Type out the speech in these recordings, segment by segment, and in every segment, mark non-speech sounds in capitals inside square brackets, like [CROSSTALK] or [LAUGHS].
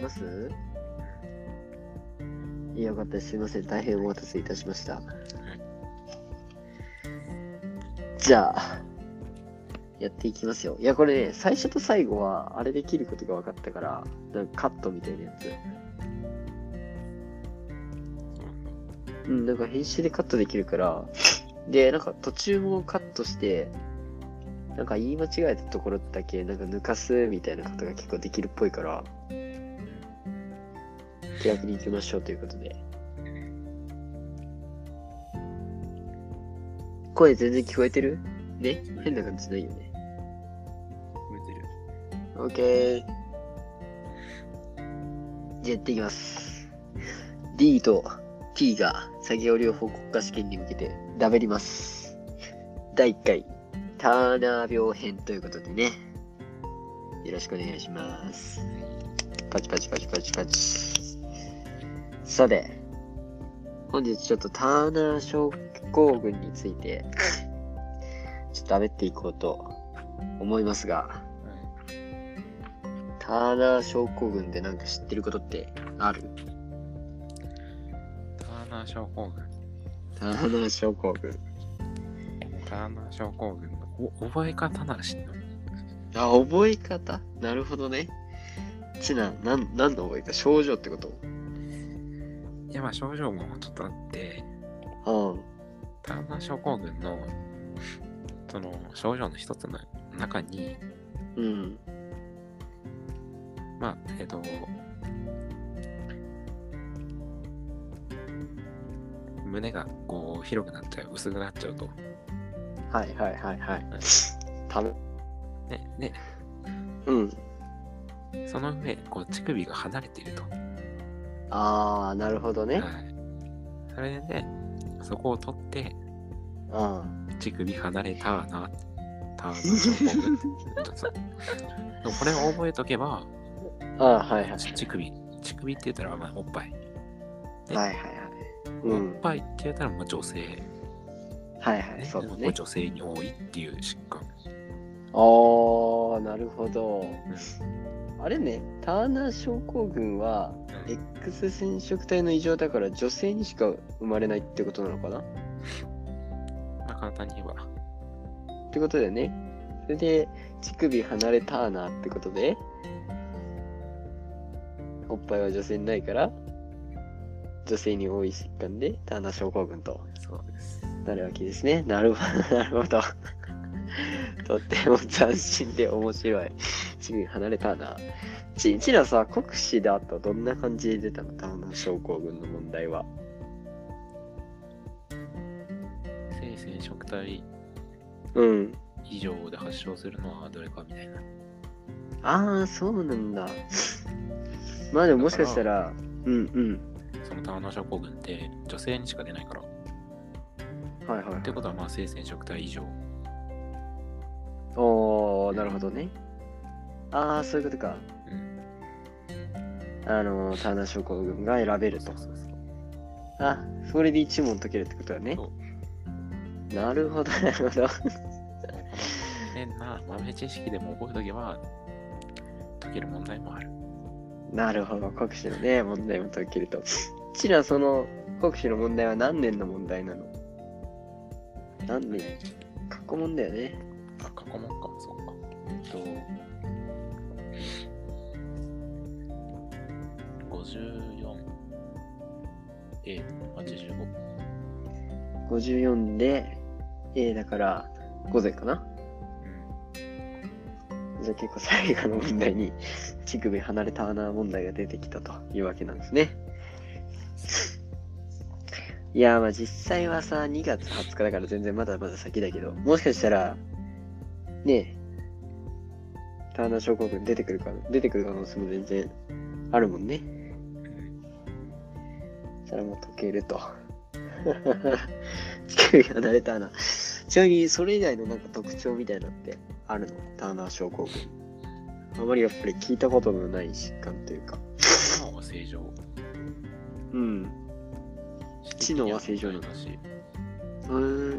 ます？いやよかったす。すいません。大変お待たせいたしました。じゃあ、やっていきますよ。いや、これね、最初と最後は、あれで切ることが分かったから、なんかカットみたいなやつ。うん、なんか編集でカットできるから、で、なんか途中もカットして、なんか言い間違えたところだけ、なんか抜かすみたいなことが結構できるっぽいから、気楽に行きましょうということで。声全然聞こえてる？ね？変な感じないよね。覚えてる。オッケー。じゃあやっていきます。D と T が作業量報告化試験に向けてダベります。第1回、ターナー病編ということでね。よろしくお願いします。パチパチパチパチパチ。さて、本日ちょっとターナー症候群について、ちょっとダベっていこうと思いますが、ターナー症候群でなんか知ってることってある？ターナー症候群。ターナー症候群。ターナー症候群のお覚え方なら知んのあ、覚え方？なるほどね。ちな、なん、何の覚え方？症状ってこと？いや、まあ症状もちょっとあって、うん。ターナー症候群のその症状の一つの中に、うん。まあ、えっ、と、胸がこう広くなっちゃう、薄くなっちゃうと。はいはいはいはい。ため、ね、で、うん。その上、こう乳首が離れていると。あー、なるほどね。はい。それで、そこを取って、うん。乳首離れたな、ターナー症候群ってそう [LAUGHS] でもこれを覚えとけば、あー、はいはい。乳首、乳首って言ったら、まあ、おっぱい。ねはいはいはい。うん。おっぱいって言ったら、まあ、女性、はいはい、ね。そうだね。女性に多いっていう疾患。あー、なるほど。あれね、ターナー症候群は、X 染色体の異常だから女性にしか生まれないってことなのかな？まあ、簡単に言えば。ってことだよね。それで、乳首離れターナーってことで、おっぱいは女性にないから、女性に多い疾患でターナー症候群とそうです。なるわけですね。なるほど、なるほど。[LAUGHS] とっても斬新で面白い。[LAUGHS] 乳首離れターナー。ち、ちらさ、国試だとどんな感じで出たのターナー症候群の問題は。性染色体うん。異常で発症するのはどれかみたいな。ああ、そうなんだ。まあでももしかしたら、うんうん。そのターナー症候群って女性にしか出ないから。はいはい、はい。ってことは、まあ、性染色体異常。おー、なるほどね。ああ、そういうことか。うん。あの、ターナー症候群が選べるとそう。そう。あ、それで一問解けるってことだねなるほど、なるほど。変な豆知識でも覚えとけば解ける問題もある。なるほど、国試のね、問題も解けると。ちら、その、国試の問題は何年の問題なの？何年？過去問だよね。あ、過去問か、そうか。えっと、54、A、85。54で、A だから、午前かな？うん。じゃあ結構最後の問題に乳首離れターナー問題が出てきたというわけなんですね。いやーまあ実際はさ、2月20日だから全然まだまだ先だけど、もしかしたら、ねえ、ターナー症候群出てくるか、出てくる可能性も全然あるもんね。それも解けると。乳首離れターナー。ちなみにそれ以外のなんか特徴みたいなのってあるの？ターナー症候群。あまりやっぱり聞いたことのない疾患というか。脳は正常。うん。知能は正常なのだし、うーん。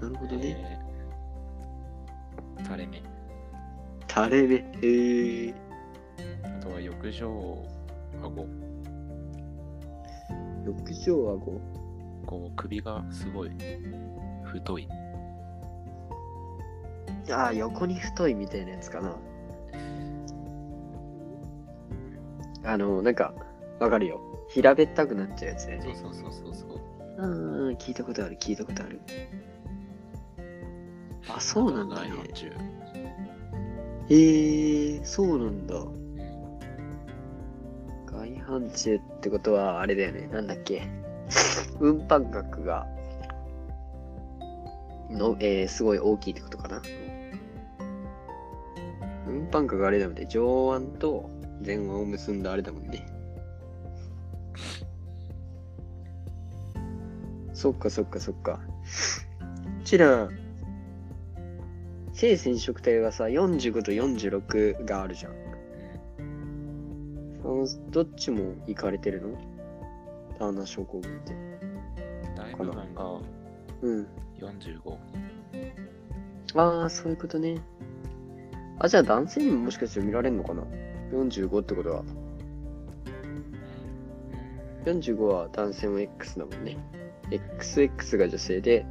なるほどね。えー垂れ目。垂れ目。へえ。あとはよく六条顎。六条顎？こう、首がすごい太い。ああ、横に太いみたいなやつかな。あの、なんか、わかるよ。平べったくなっちゃうやつだよね。そうそうそうそうそう。うんうん、聞いたことある、聞いたことある。あ、そうなんだね。えー、そうなんだ。外反中ってことは、あれだよね。なんだっけ。運搬額が、の、えー、すごい大きいってことかな。運搬額あれだもんね。上腕と前腕を結んだあれだもんね。そっかそっかそっか。うちら、性染色体はさ、45と46があるじゃん。そのどっちも行かれてるの？ターナー症候群って。大部分がうん。45。ああ、そういうことね。あ、じゃあ男性にももしかして見られるのかな ?45 ってことは。45は男性も X だもんね。XX が女性で、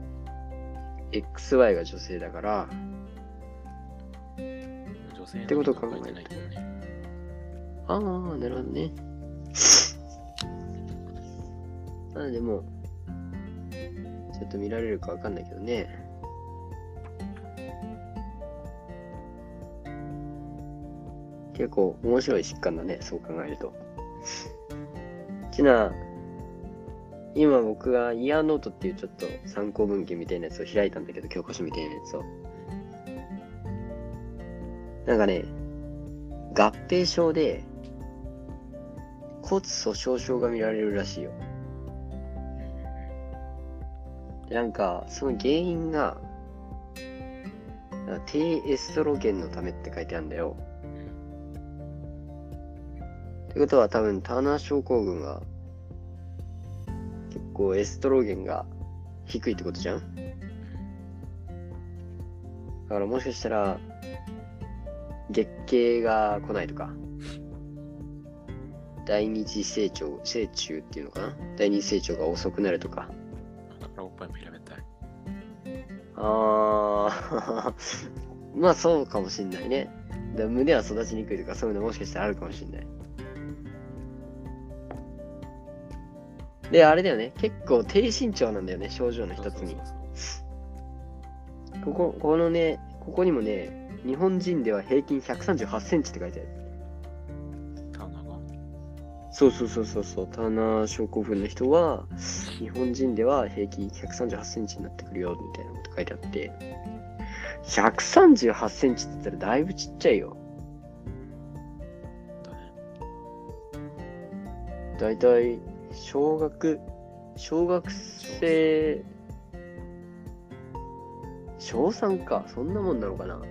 XY が女性だから、女性のってこと考えてないけどね。ああ、なるほどね。まあでも、ちょっと見られるかわかんないけどね。結構面白い疾患だね、そう考えると。ちな、今僕がイヤーノートっていうちょっと参考文献みたいなやつを開いたんだけど、教科書みたいなやつを。なんかね、合併症で骨粗鬆症が見られるらしいよ。なんか、その原因が、低エストロゲンのためって書いてあるんだよ。ってことは多分ターナー症候群は結構エストロゲンが低いってことじゃん？だからもしかしたら月経が来ないとか。第二次成長成虫っていうのかな？第二次成長が遅くなるとか。おっぱいも平べったい。ああ [LAUGHS] まあそうかもしんないね。だ胸は育ちにくいとかそういうのもしかしたらあるかもしんない。であれだよね。結構低身長なんだよね症状の一つに。こここのねここにもね日本人では平均138センチって書いてある。そうターナーが？そうそうそうそうそう。ターナー症候群の人は日本人では平均138センチになってくるよみたいなこと書いてあって。138センチって言ったらだいぶちっちゃいよ。だいたい小学小学生小3か。そんなもんなのかな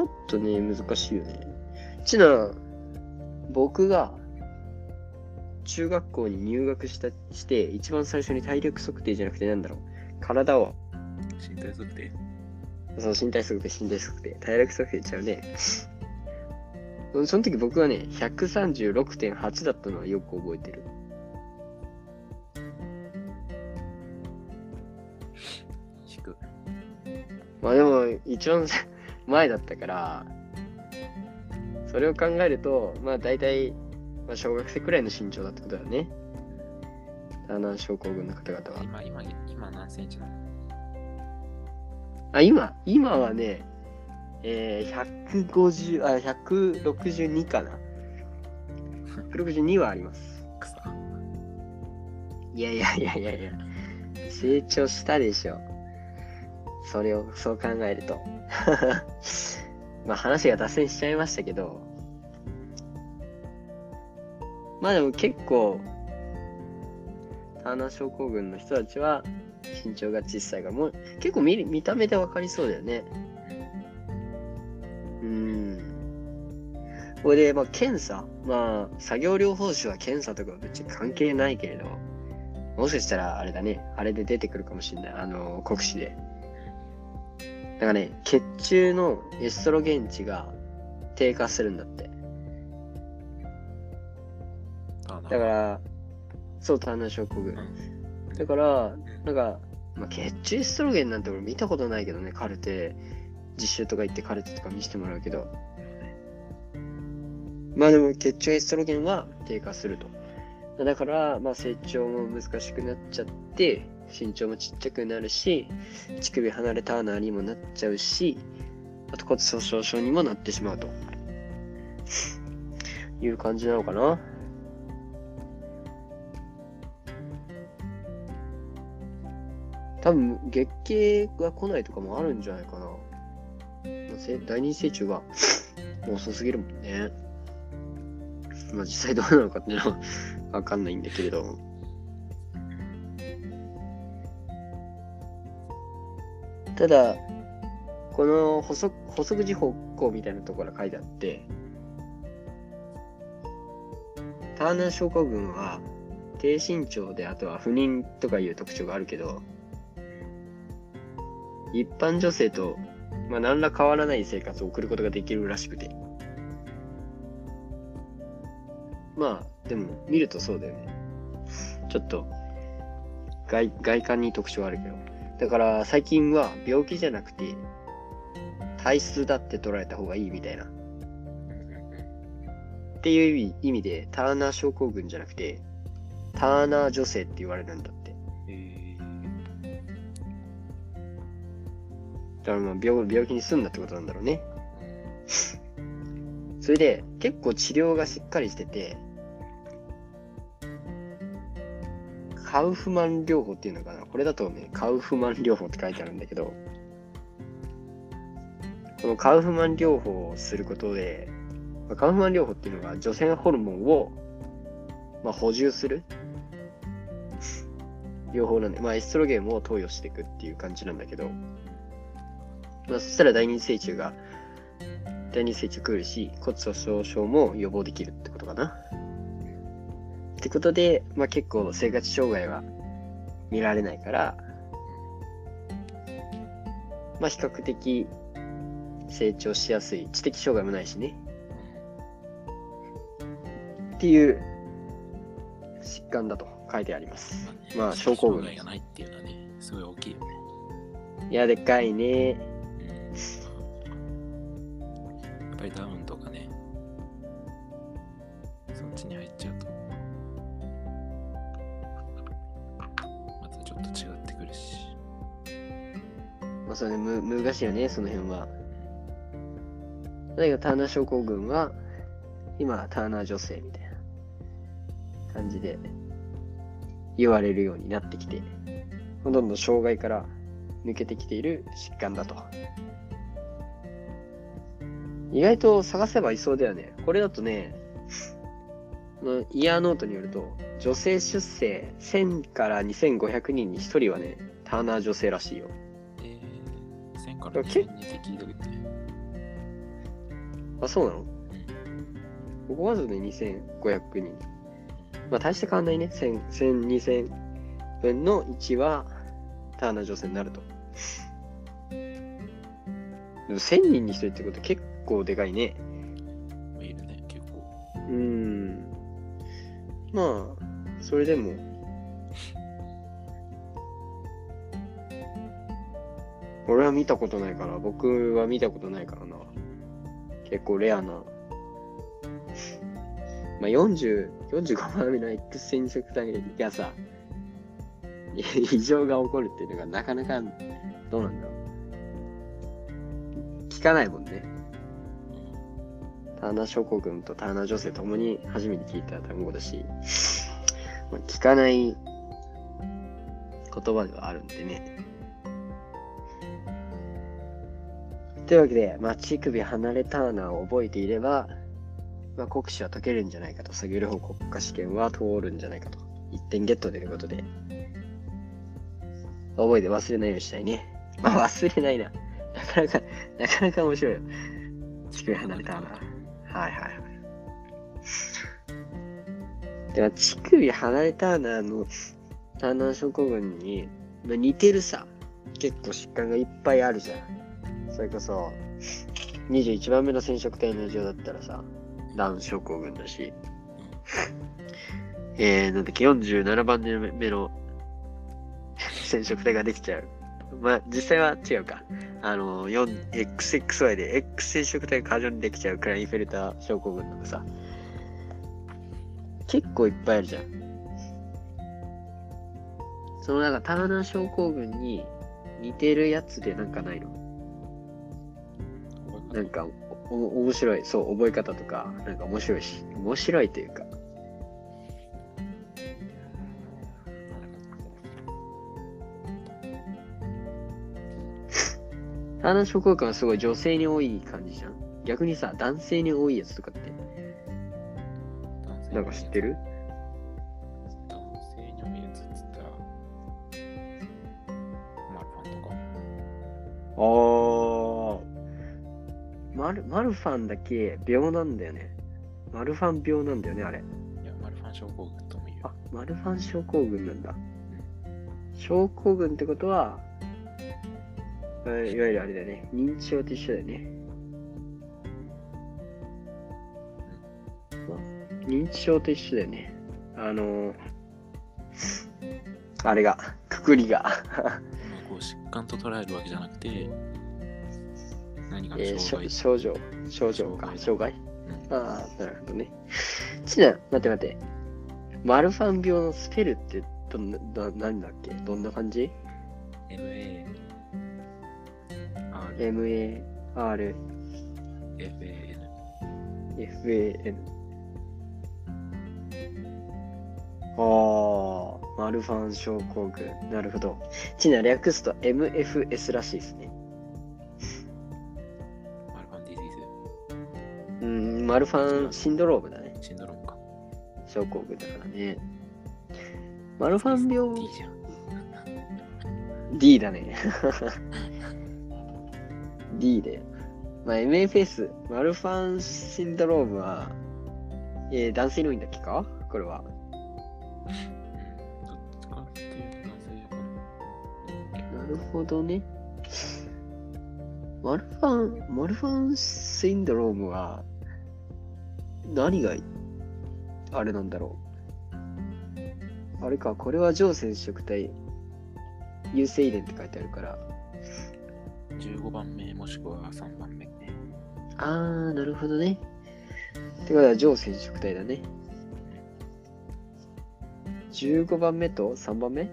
ちょっとね難しいよね。ちな僕が中学校に入学したして一番最初に体力測定じゃなくてなんだろう。体を。身体測定？そう身体測定身体測定。体力測定ちゃうね。そ [LAUGHS] その時僕はね136.8だったのはよく覚えてる。まあでも一番前だったからそれを考えるとまあ大体、まあ、小学生くらいの身長だってことだよね。ターナー症候群の方々は。今、今、今何センチなの？あ今今はねえー、150あ162かな。162はあります。草。いやいやいやいやいや。成長したでしょそれをそう考えると。[LAUGHS] まあ話が脱線しちゃいましたけど。まあでも結構ターナ症候群の人たちは身長が小さいからもう結構見見た目で分かりそうだよね。うん。これで、まあ、検査、まあ、作業療法士は検査とか別に関係ないけれど、もしかしたらあれだね、あれで出てくるかもしれない、あの、国試で。だからね、血中のエストロゲン値が低下するんだって。だから、そう、ターナー症候群。だから、なんか、まあ、血中エストロゲンなんて俺見たことないけどね、カルテ、実習とか行ってカルテとか見せてもらうけど。まあでも血中エストロゲンは低下すると。だから、まあ成長も難しくなっちゃって、身長もちっちゃくなるし、乳首離れターナーにもなっちゃうし、あと骨粗鬆症にもなってしまうと。いう感じなのかな。多分月経が来ないとかもあるんじゃないかな。第二成虫がもう遅すぎるもんね。まあ実際どうなのかっていうのはわかんないんだけれど。ただ、この補足補足時報告みたいなところが書いてあって、ターナー症候群は低身長であとは不妊とかいう特徴があるけど、一般女性と、まあ、何ら変わらない生活を送ることができるらしくて。まあ、でも、見るとそうだよね。ちょっと、外、外観に特徴あるけど。だから、最近は病気じゃなくて、体質だって捉えた方がいいみたいな。っていう意味意味で、ターナー症候群じゃなくて、ターナー女性って言われるんだって。えだからまあ病病気に済んだってことなんだろうね。それで結構治療がしっかりしてて、カウフマン療法っていうのかな？これだとね、カウフマン療法って書いてあるんだけど、このカウフマン療法をすることで、カウフマン療法っていうのが女性ホルモンを、まあ、補充する療法なんで、まあ、エストロゲンを投与していくっていう感じなんだけど、まあ、そしたら第二成虫が、第二成虫来るし、骨粗鬆症も予防できるってことかな。ってことで、まあ結構生活障害は見られないから、まあ比較的成長しやすい、知的障害もないしね。っていう疾患だと書いてあります。まあ症候群障害がないっていうのはね、すごい大きいよね。いや、でっかいね。しいよね、その辺は。だけど、ターナー症候群は、今ターナー女性みたいな感じで言われるようになってきて、どんどん障害から抜けてきている疾患だと。意外と探せばいそうだよね。これだとね、イヤーノートによると、女性出生1000から2500人に1人はね、ターナー女性らしいよ。えー、1000からけ2000にって聞いたけどね。あ、そうなの？ここまずね、2500人。まあ、大して変わんないね。1000、1000 2000分の1はターナー女性になると。でも1000人に1人ってこと結構でかいね。いるね、結構。うーん。まあ、それでも。俺は見たことないから、僕は見たことないからな。結構レアな。まあ、40、45番目の X 染色体がさ、[LAUGHS] 異常が起こるっていうのがなかなか、どうなんだろう。聞かないもんね。ターナー症候群とターナ女性ともに初めて聞いた単語だし、まあ、聞かない言葉ではあるんでね。というわけで、まあ、乳首離れターナーを覚えていれば、まあ、国試は解けるんじゃないかと、作業療法国家試験は通るんじゃないかと、1点ゲットということで、覚えて忘れないようにしたいね。まあ、忘れないな。なかなか、なかなか面白いよ。乳首離れターナー。はいはいはい。では乳首離れターナーのターナー症候群に、まあ、似てるさ、結構疾患がいっぱいあるじゃん。それこそ、21番目の染色体の異常だったらさ、ダウン症候群だし、えー、なんだっけ、47番目の染色体ができちゃう。まあ、実際は違うか。あの、4XXY で X 染色体が過剰にできちゃうクラインフェルター症候群とかさ、結構いっぱいあるじゃん。そのなんかターナー症候群に似てるやつでなんかないの？なんかおお面白い、そう、覚え方とか、なんか面白いし、面白いというか。ターナー症候群はすごい女性に多い感じじゃん？逆にさ、男性に多いやつとかって、なんか知ってる？ル、マルファンだけ病なんだよね。マルファン病なんだよね、あれ。いや、マルファン症候群とも言う。あ、マルファン症候群なんだ。症候群ってことは、あいわゆるあれだよね。認知症と一緒だよね。まあ認知症と一緒だよね。あのー、あれが、くくりが。まあこう疾患と捉えるわけじゃなくて、何かのえー、障害？しょ症状、症状か、障害うんああ、なるほどね。ちな、待って待って。マルファン病のスペルってどんな、な何だっけ？どんな感じ？MA、R、?M-A-R-F-A-N。FAN。ああ、マルファン症候群。なるほど。ちな、略すと MFS らしいですね。マルファンシンドロームだね。ズシンドロームか。症候群だからね。マルファン病 D じゃん。D だね。[LAUGHS] D で。まあ、MFS、マルファンシンドロームは、えー男性に多いんだっけか？これは。なるほどね。マルファン、マルファンシンドロームは、何が、あれなんだろう。あれか、これは上染色体、優性遺伝って書いてあるから。15番目もしくは3番目ね。あー、なるほどね。ってことは上染色体だね。15番目と3番目？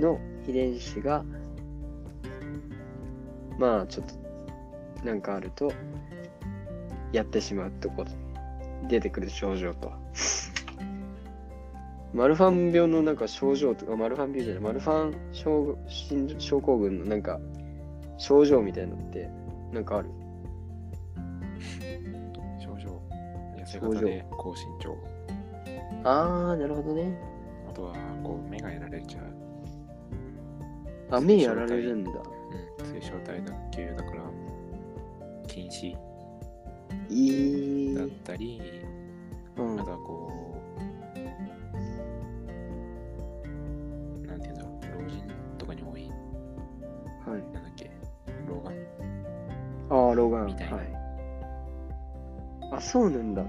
の遺伝子が、まあちょっと、なんかあると、やってしまうってこと。出てくる症状と。マルファン病のなんか症状とか、マルファン病じゃない、マルファン症症症候群のなんか症状みたいなのって、なんかある？症状。痩せ型で高身長。あー、なるほどね。あとは、こう、目がやられちゃう。あ、目やられるんだ。うん。水晶体脱臼だから、禁止。だったり、うんあとはこう、なんていうんだろう、老人とかに多い、はい。なんだっけ、老眼ああ、老眼。みたいなはい。あ、そうなんだ。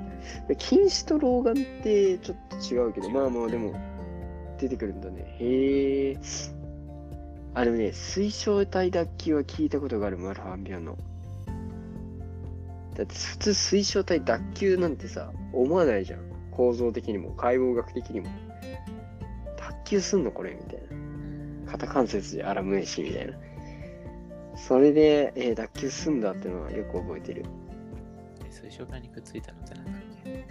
で近視と老眼ってちょっと違うけど、まあまあでも出てくるんだね。へえ。あ、でもね、水晶体脱臼は聞いたことがある、マルファン病の。だって普通水晶体脱臼なんてさ、思わないじゃん。構造的にも、解剖学的にも。脱臼すんのこれみたいな。肩関節で荒むえしみたいな。それで、えー脱臼すんだってのはよく覚えてる。え水晶体にくっついたのってなんだっけ？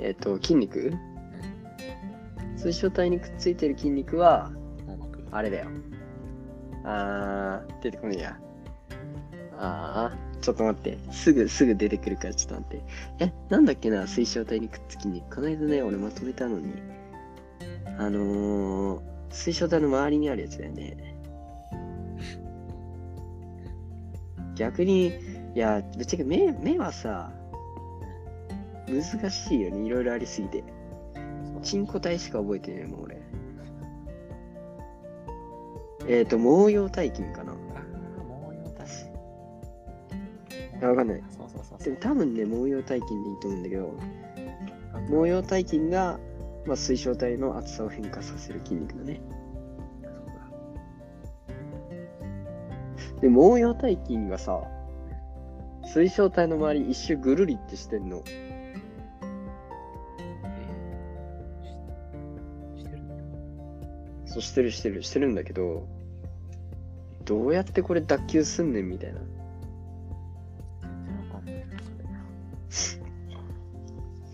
えっ、と、筋肉？水晶体にくっついてる筋肉は、あれだよ。あー、出てこないや。あー、ちょっと待って。すぐ、すぐ出てくるからちょっと待って。え、なんだっけな、水晶体にくっつきに。この間ね、俺まとめたのに。あのー、水晶体の周りにあるやつだよね。逆に、いや、ぶっちゃけ目目はさ、難しいよね。いろいろありすぎて。チンコ体しか覚えてないもん、俺。えっ、ー、と、毛様体筋かな。やわかんない。そうそうそうそう。でも多分ね、毛様体筋でいいと思うんだけど、毛様体筋が、まあ、水晶体の厚さを変化させる筋肉だね。そうだで、毛様体筋がさ、水晶体の周り一周ぐるりってしてんのそうしてるしてるしてるんだけど、どうやってこれ脱臼すんねんみたいな。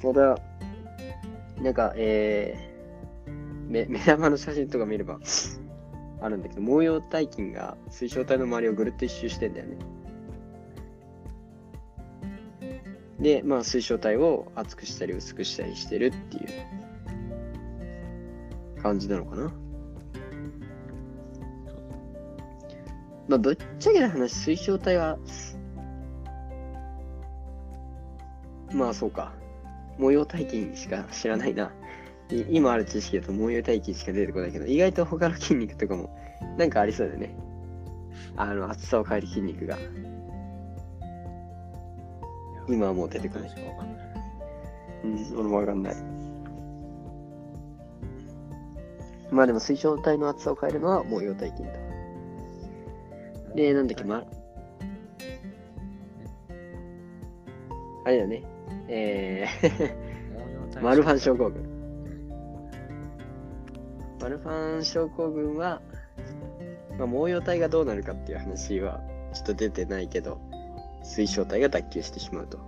また、なんか、えー、目 [LAUGHS] 目玉の写真とか見れば [LAUGHS] あるんだけど、毛様体筋が水晶体の周りをぐるっと一周してんだよね。で、まあ水晶体を厚くしたり薄くしたりしてるっていう感じなのかな。まあぶっちゃけな話、水晶体は、まあそうか。模様体筋しか知らないな。い今ある知識だと模様体筋しか出てこないけど、意外と他の筋肉とかもなんかありそうだよね。あの、厚さを変える筋肉が。今はもう出てこない。うん、俺もわかんない。まあでも水晶体の厚さを変えるのは模様体筋だ。で、なんだっけ、ま、あれだよね。えー、マルファン症候群。マルファン症候群は、まあ、毛様体がどうなるかっていう話はちょっと出てないけど、水晶体が脱臼してしまうと。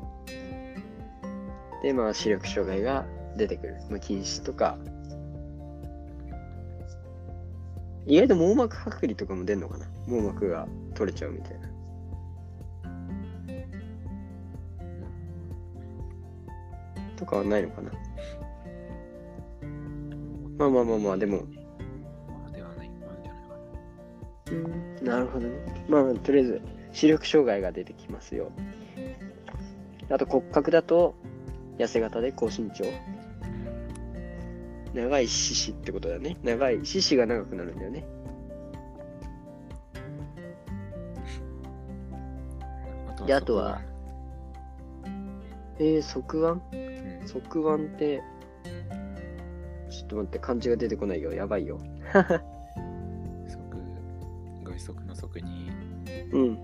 で、まあ、視力障害が出てくる。まあ、近視とか、意外と網膜剥離とかも出んのかな？網膜が取れちゃうみたいな。とかはないのかなまあまあまあまあ、でも、まあではない、なんじゃないかな。なるほどね。まあ、とりあえず、視力障害が出てきますよ。あと骨格だと、痩せ型で高身長。長い四肢ってことだね。長い、四肢が長くなるんだよね。であとはえー、側腕側腕って、ちょっと待って、漢字が出てこないよ。やばいよ。側、外側の側に、うん。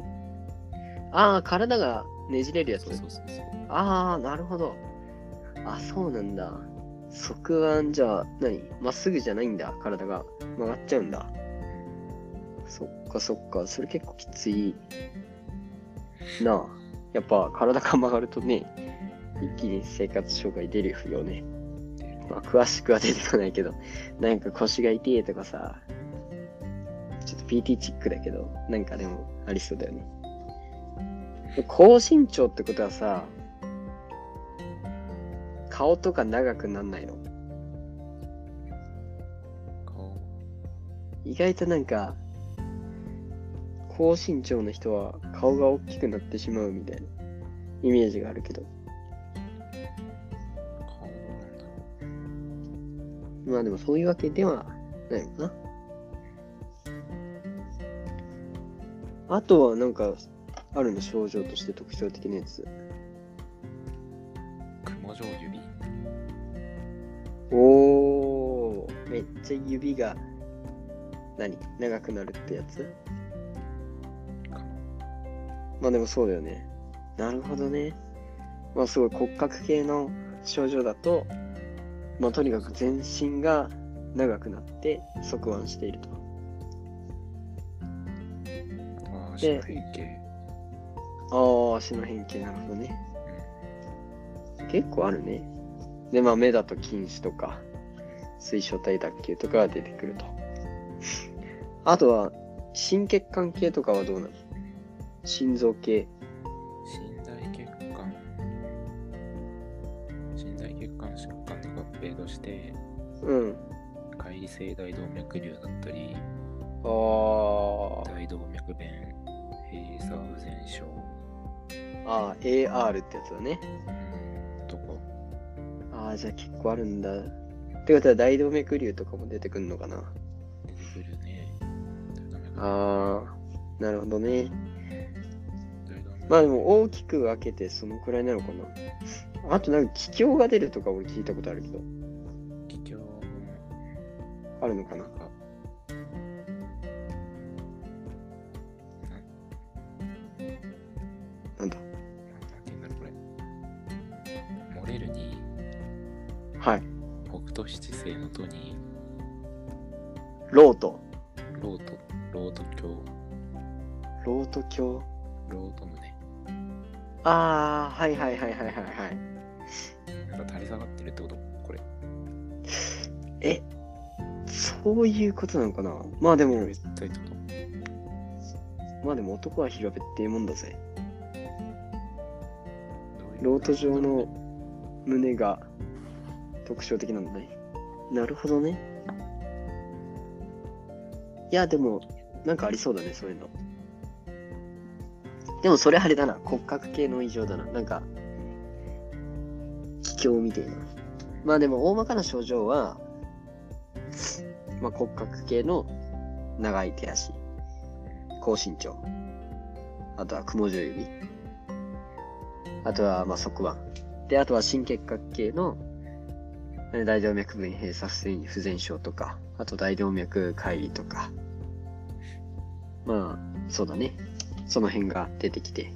ああ、体がねじれるやつ。そうそうそうそう。ああ、なるほど。あ、そうなんだ。側腕じゃあ何、まっすぐじゃないんだ。体が曲がっちゃうんだ。そっかそっか。それ結構きついなあ。やっぱ体が曲がるとね、一気に生活障害出るよね。まあ、詳しくは出てこないけど、なんか腰が痛いとかさ、ちょっと PT チックだけど、なんかでもありそうだよね。高身長ってことはさ、顔とか長くなんないの？顔、意外となんか、高身長の人は顔が大きくなってしまうみたいなイメージがあるけどまあでもそういうわけではないのかな。あとはなんか、あるの？症状として特徴的なやつ。う。雲状指？おー、めっちゃ指が、何？長くなるってやつ？まあでもそうだよね。なるほどね。まあすごい骨格系の症状だと、まあとにかく全身が長くなって側腕していると。足の変形。ああ、足の変形なるほどね。結構あるね。で、まあ目だと近視とか、水晶体脱臼とかが出てくると。あとは、心血管系とかはどうなの？心臓系。て、うん。解離性大動脈瘤だったり、ああ。大動脈弁、閉鎖不全症、ああ、AR ってやつだね。うんとかああ、じゃあ結構あるんだ。ってことは大動脈瘤とかも出てくるのかな。出てくるね。ああ、なるほどね。まあでも大きく分けてそのくらいなのかな。あとなんか気境が出るとか俺聞いたことあるけど、あるのかな？なん。かなんだなんだこれ？モレルにはい。北斗七星のとにロート。ロート、ロート教、ロート教ロート胸。ああ、はいはいはいはいはいはい。なんか垂れ下がってるってこと？これ。え、そういうことなのかな？まあでも、まあでも男は平べってえもんだぜ。ロート状の胸が特徴的なんだね。なるほどね。いや、でも、なんかありそうだね、そういうの。でもそれあれだな、骨格系の異常だな。なんか、気境みたいな。まあでも大まかな症状は、まあ骨格系の長い手足、高身長、あとは雲状指、あとはまあ側腕、で、あとは心結核系の大動脈弁閉鎖不全不全症とか、あと大動脈解離とか、まあ、そうだね。その辺が出てきて。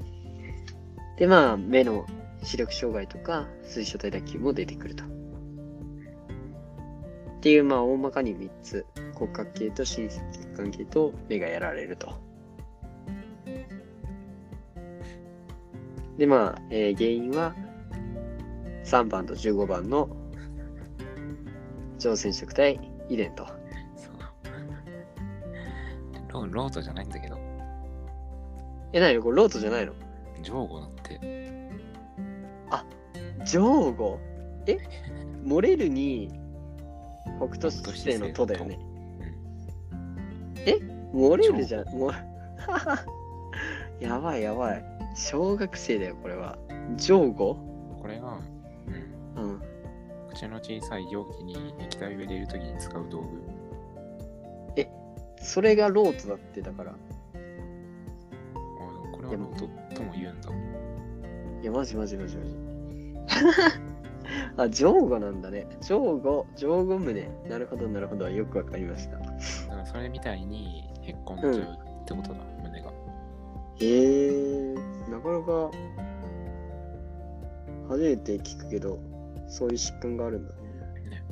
で、まあ、目の視力障害とか、水晶体脱臼も出てくると。っていう、まあ、大まかに3つ。骨格系と心血管系と目がやられると。で、まあ、えー原因は、3番と15番の上染色体遺伝と。そう。ロロートじゃないんだけど、え、なにこれロートじゃないの？ジョーゴだって。ジョーゴえ？モレルに北斗七星の都だよね。え？モレルじゃん。も [LAUGHS] やばいやばい。小学生だよ、これは。ジョーゴこれが、うん、うん。口の小さい容器に液体を入れるときに使う道具。それがロートだって、だから。あこれはロートとも言うんだ。いや、マジマジマジマジ。あ、ジョーゴなんだね。ジョーゴ、ジョーゴ胸。なるほど、なるほど。よくわかりました。だからそれみたいにへっこんじゃうってことだ、胸が。へえー、なかなか初めて聞くけど、そういう疾患があるんだね。ね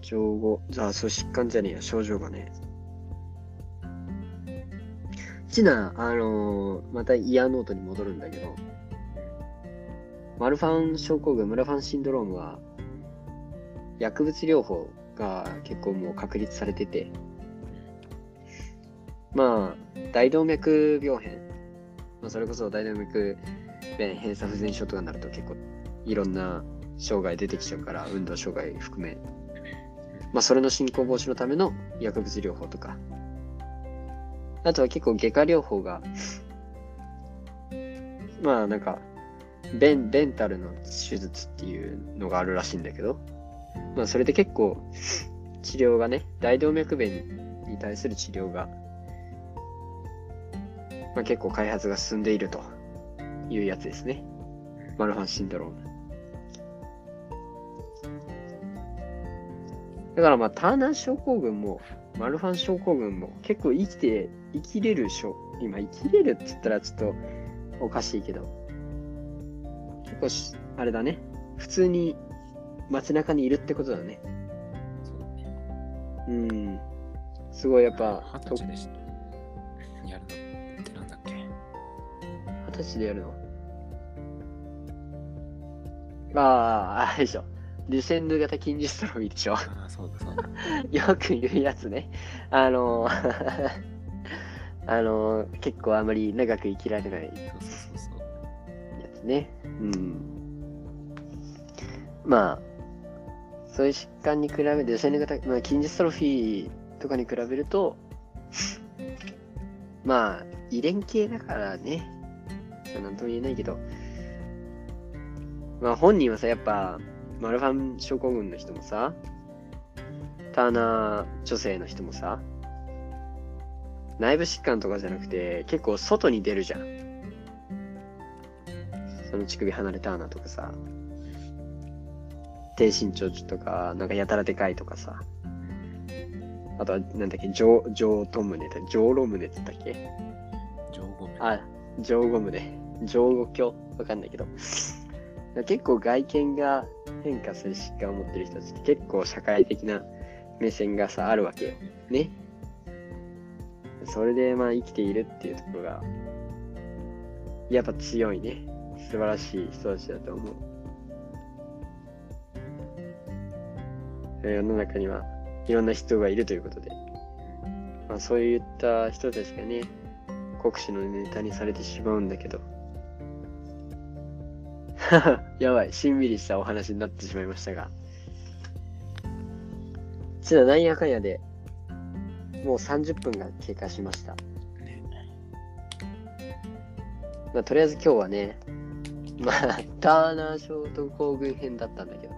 情語、じゃあ、そう疾患じゃねえや、症状がね。ちな、あのーまたイヤーノートに戻るんだけど、マルファン症候群、ムラファンシンドロームは、薬物療法が結構もう確立されてて、まあ、大動脈病変、まあ、それこそ大動脈弁閉鎖不全症とかになると結構いろんな障害出てきちゃうから、運動障害含め、まあ、それの進行防止のための薬物療法とか、あとは結構外科療法が、まあなんか、ベン、ベンタルの手術っていうのがあるらしいんだけど、まあそれで結構治療がね、大動脈弁に対する治療が、まあ結構開発が進んでいるというやつですね。マルファンシンドローム。だからまあターナー症候群もマルファン症候群も結構生きて、生きれる症、今生きれるって言ったらちょっとおかしいけど、結構し、あれだね。普通に街中にいるってことだね。そうだね。うん。すごいやっぱ、二十歳でしやるのってなんだっけ？二十歳でやるの？ああ、あれでしょ。ルセンヌ型筋ジストロフィーでしょ。ああ、そうだそうだ。[LAUGHS] よく言うやつね。あのー [LAUGHS] あのー結構あまり長く生きられないそうそうそうそう。やつね。うん。まあ、そういう疾患に比べて、ルセンヌ型、まあ、筋ジストロフィーとかに比べると、まあ、遺伝系だからね。なんとも言えないけど、まあ本人はさ、やっぱ、マルファン症候群の人もさ、ターナー女性の人もさ、内部疾患とかじゃなくて、結構外に出るじゃん。その乳首離れターナーとかさ、低身長とか、なんかやたらでかいとかさ、あとは、なんだっけ、上、上と胸だ、上路胸って言ったっけ？上後面。あ、上後胸。上後鏡わかんないけど。結構外見が変化する疾患を持ってる人たちって結構社会的な目線がさ、あるわけよ。ね。それでまあ生きているっていうところが、やっぱ強いね。素晴らしい人たちだと思う。世の中にはいろんな人がいるということで、まあ、そういった人たちがね、国士のネタにされてしまうんだけど、やばい、しんみりしたお話になってしまいましたが、ちななんやかんやで、もう30分が経過しました。ね。まあ、とりあえず今日はね、まあ、ターナーショート行軍編だったんだけど、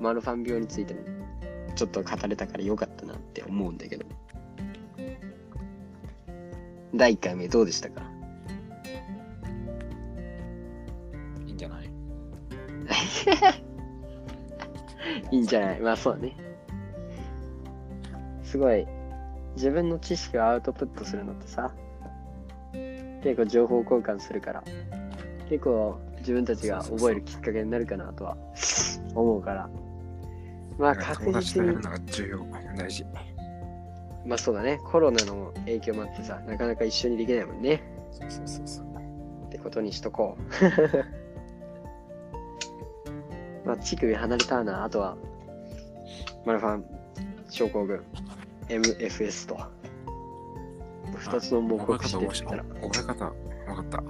マルファン病についてもちょっと語れたからよかったなって思うんだけど。第1回目どうでしたか？いいんじゃない？[LAUGHS] いいんじゃない？まあそうだね。すごい、自分の知識をアウトプットするのってさ、結構情報交換するから、結構自分たちが覚えるきっかけになるかなとは思うから。まあ確実に大事。まあそうだね、コロナの影響もあってさ、なかなか一緒にできないもんね。そうそうそうそう。ってことにしとこう。[LAUGHS] まあ、乳首離れたな、あとは、マルファン症候群、MFS と。二つの目標方してったら、覚え方、わかった。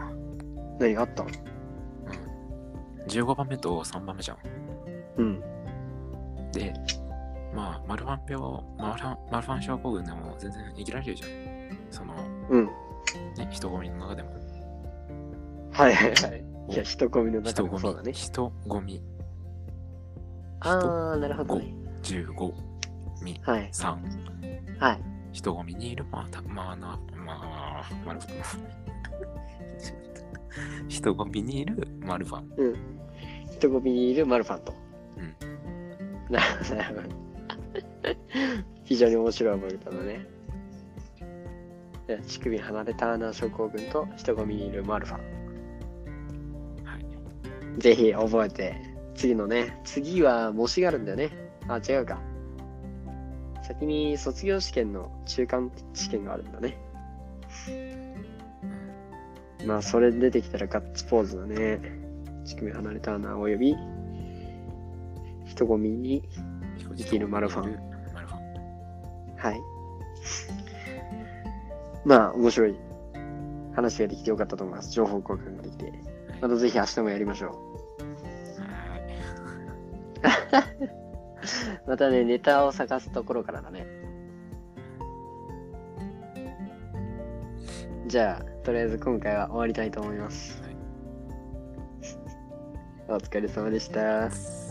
何があった？うん。15番目と3番目じゃん。うん。で、まあ、マルファン病、マルファンマルファン症候群でも全然生きられるじゃん。その、うん。ね、人混みの中でも。はいはいはい。いや、人混みの中でもそうだね。人混み、あー、なるほどね。15、み、はい。3、はい。人混みにいる、まあ、たまあな、まあ、マルファン。人混みにいるマルファン。人混みにいるマルファンと。うん。ななるほど。[LAUGHS] 非常に面白い覚え方だね。で乳首離れターナー症候群と人混みにいるマルファン。はい。ぜひ覚えて、次のね、次は模試があるんだよね。あ、違うか。先に卒業試験の中間試験があるんだね。まあ、それ出てきたらガッツポーズだね。乳首離れターナーおよび人混みに、生きるマルファン。はい。まあ、面白い話ができてよかったと思います。情報交換ができて。またぜひ明日もやりましょはい。う。[LAUGHS] またね、ネタを探すところからだね。じゃあ、とりあえず今回は終わりたいと思います。はいお疲れ様でした。はい